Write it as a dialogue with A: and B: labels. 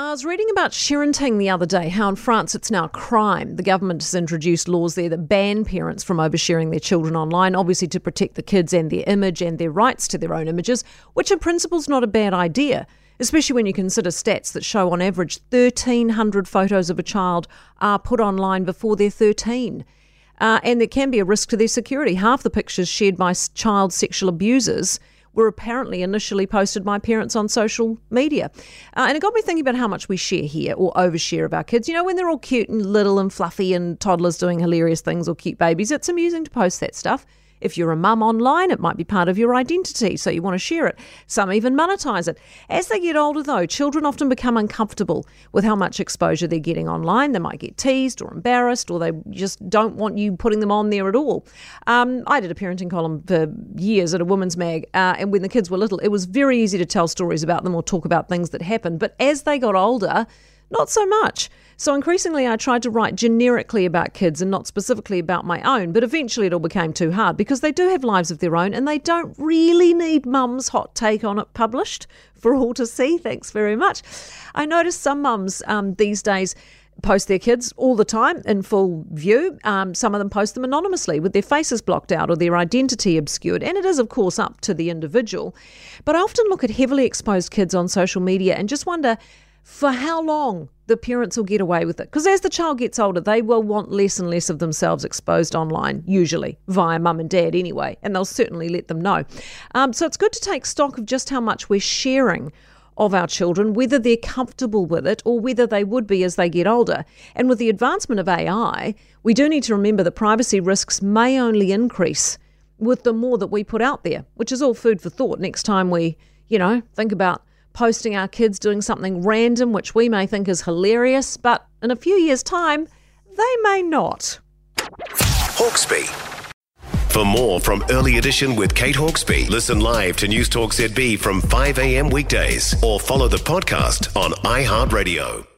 A: I was reading about sharenting the other day, how in France it's now a crime. The government has introduced laws there that ban parents from oversharing their children online, obviously to protect the kids and their image and their rights to their own images, which in principle is not a bad idea, especially when you consider stats that show on average 1,300 photos of a child are put online before they're 13. Uh, and there can be a risk to their security. Half the pictures shared by child sexual abusers were apparently initially posted by parents on social media. Uh, and it got me thinking about how much we share here or overshare of our kids. You know, when they're all cute and little and fluffy and toddlers doing hilarious things or cute babies, it's amusing to post that stuff. If you're a mum online, it might be part of your identity, so you want to share it. Some even monetize it. As they get older, though, children often become uncomfortable with how much exposure they're getting online. They might get teased or embarrassed, or they just don't want you putting them on there at all. Um, I did a parenting column for years at a women's mag, uh, and when the kids were little, it was very easy to tell stories about them or talk about things that happened. But as they got older, not so much. So increasingly, I tried to write generically about kids and not specifically about my own, but eventually it all became too hard because they do have lives of their own and they don't really need mum's hot take on it published for all to see. Thanks very much. I noticed some mums um, these days post their kids all the time in full view. Um, some of them post them anonymously with their faces blocked out or their identity obscured. And it is, of course, up to the individual. But I often look at heavily exposed kids on social media and just wonder for how long the parents will get away with it. Because as the child gets older, they will want less and less of themselves exposed online, usually via mum and dad anyway, and they'll certainly let them know. Um, so it's good to take stock of just how much we're sharing of our children, whether they're comfortable with it or whether they would be as they get older. And with the advancement of AI, we do need to remember that privacy risks may only increase with the more that we put out there, which is all food for thought next time we, you know, think about posting our kids doing something random, which we may think is hilarious, but in a few years' time, they may not.
B: Hawkesby. For more from Early Edition with Kate Hawkesby, listen live to Newstalk ZB from 5 a.m. weekdays or follow the podcast on iHeartRadio.